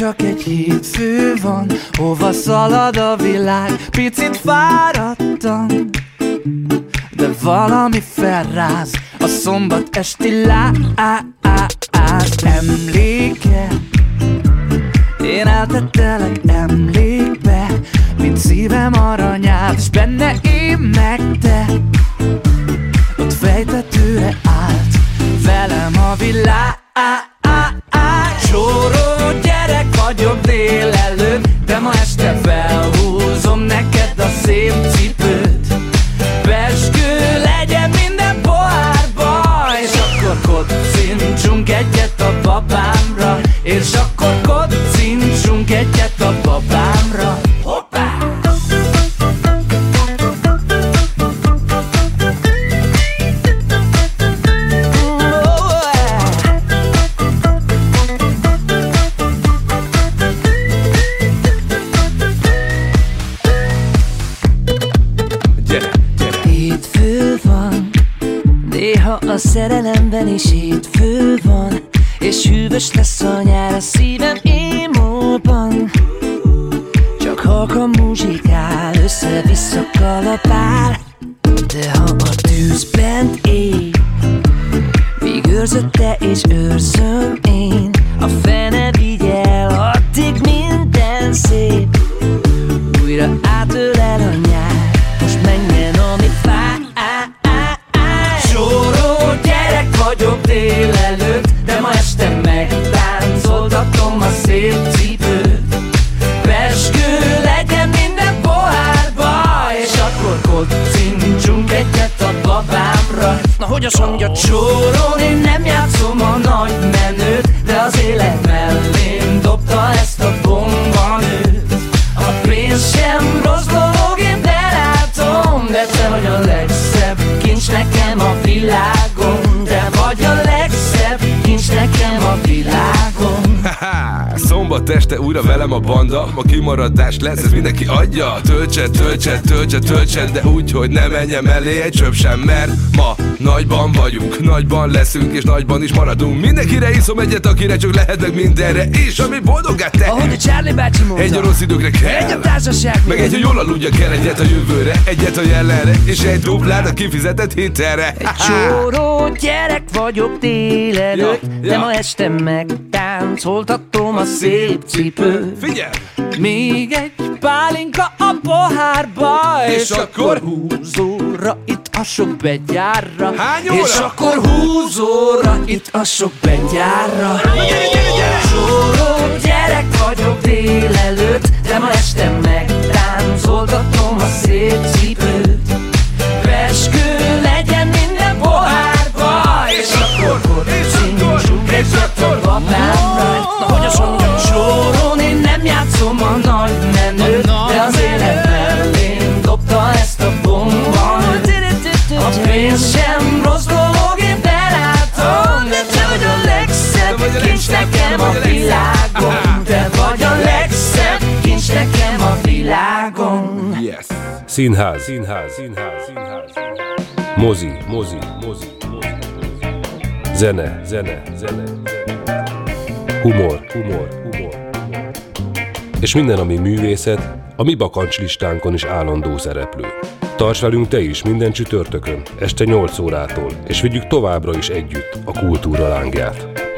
Csak egy hétfő van Hova szalad a világ, picit fáradtam De valami felráz. A szombat esti láz Emléke. Én eltettelek emlékbe Mint szívem aranyát És benne én meg te. Ott fejtetőre állt Velem a világ. Csóró vagyok délelőtt De ma este felhúzom velem a banda Ma kimaradás lesz, ez mindenki adja. Töltse, töltse, töltse, töltse De úgy, hogy ne menjem elé egy csöp sem Mert ma nagyban vagyunk Nagyban leszünk és nagyban is maradunk. Mindenkire iszom egyet, akire csak lehet meg mindenre És ami boldogá tehet Ahogy a Charlie bácsi mondta. Egy a rossz időkre kell. Egy a társaság Meg egy, hogy jól aludja kell egyet a jövőre Egyet a jelenre És egy duplát a kifizetett hitelre Csóró gyerek vagyok délelőtt Ja, De ja. ma este megtáncoltatom a szép cipő Figyelj! Még egy pálinka a pohárba És És, akkor? húzóra itt a sok begyárra Hány óra? És akkor húzóra itt a sok begyárra Csóró gyerek vagyok délelőtt De ma este megtáncoltatom a szép cipőt babámra Na hogy azt mondjam, sorón én nem játszom a nagy menőt De az élet mellén dobta ezt a bombanőt A pénz sem rossz dolog, én belátom De te vagy a legszebb kincs nekem a világon. Te vagy a legszebb kincs nekem a világon. Yes. Színház, színház, színház, színház. Mozi, mozi, mozi, mozi. Zene, zene, zene, zene. Humor, humor, humor. És minden, ami művészet, a mi bakancslistánkon is állandó szereplő. Tarts velünk te is minden csütörtökön, este 8 órától, és vigyük továbbra is együtt a kultúra lángját.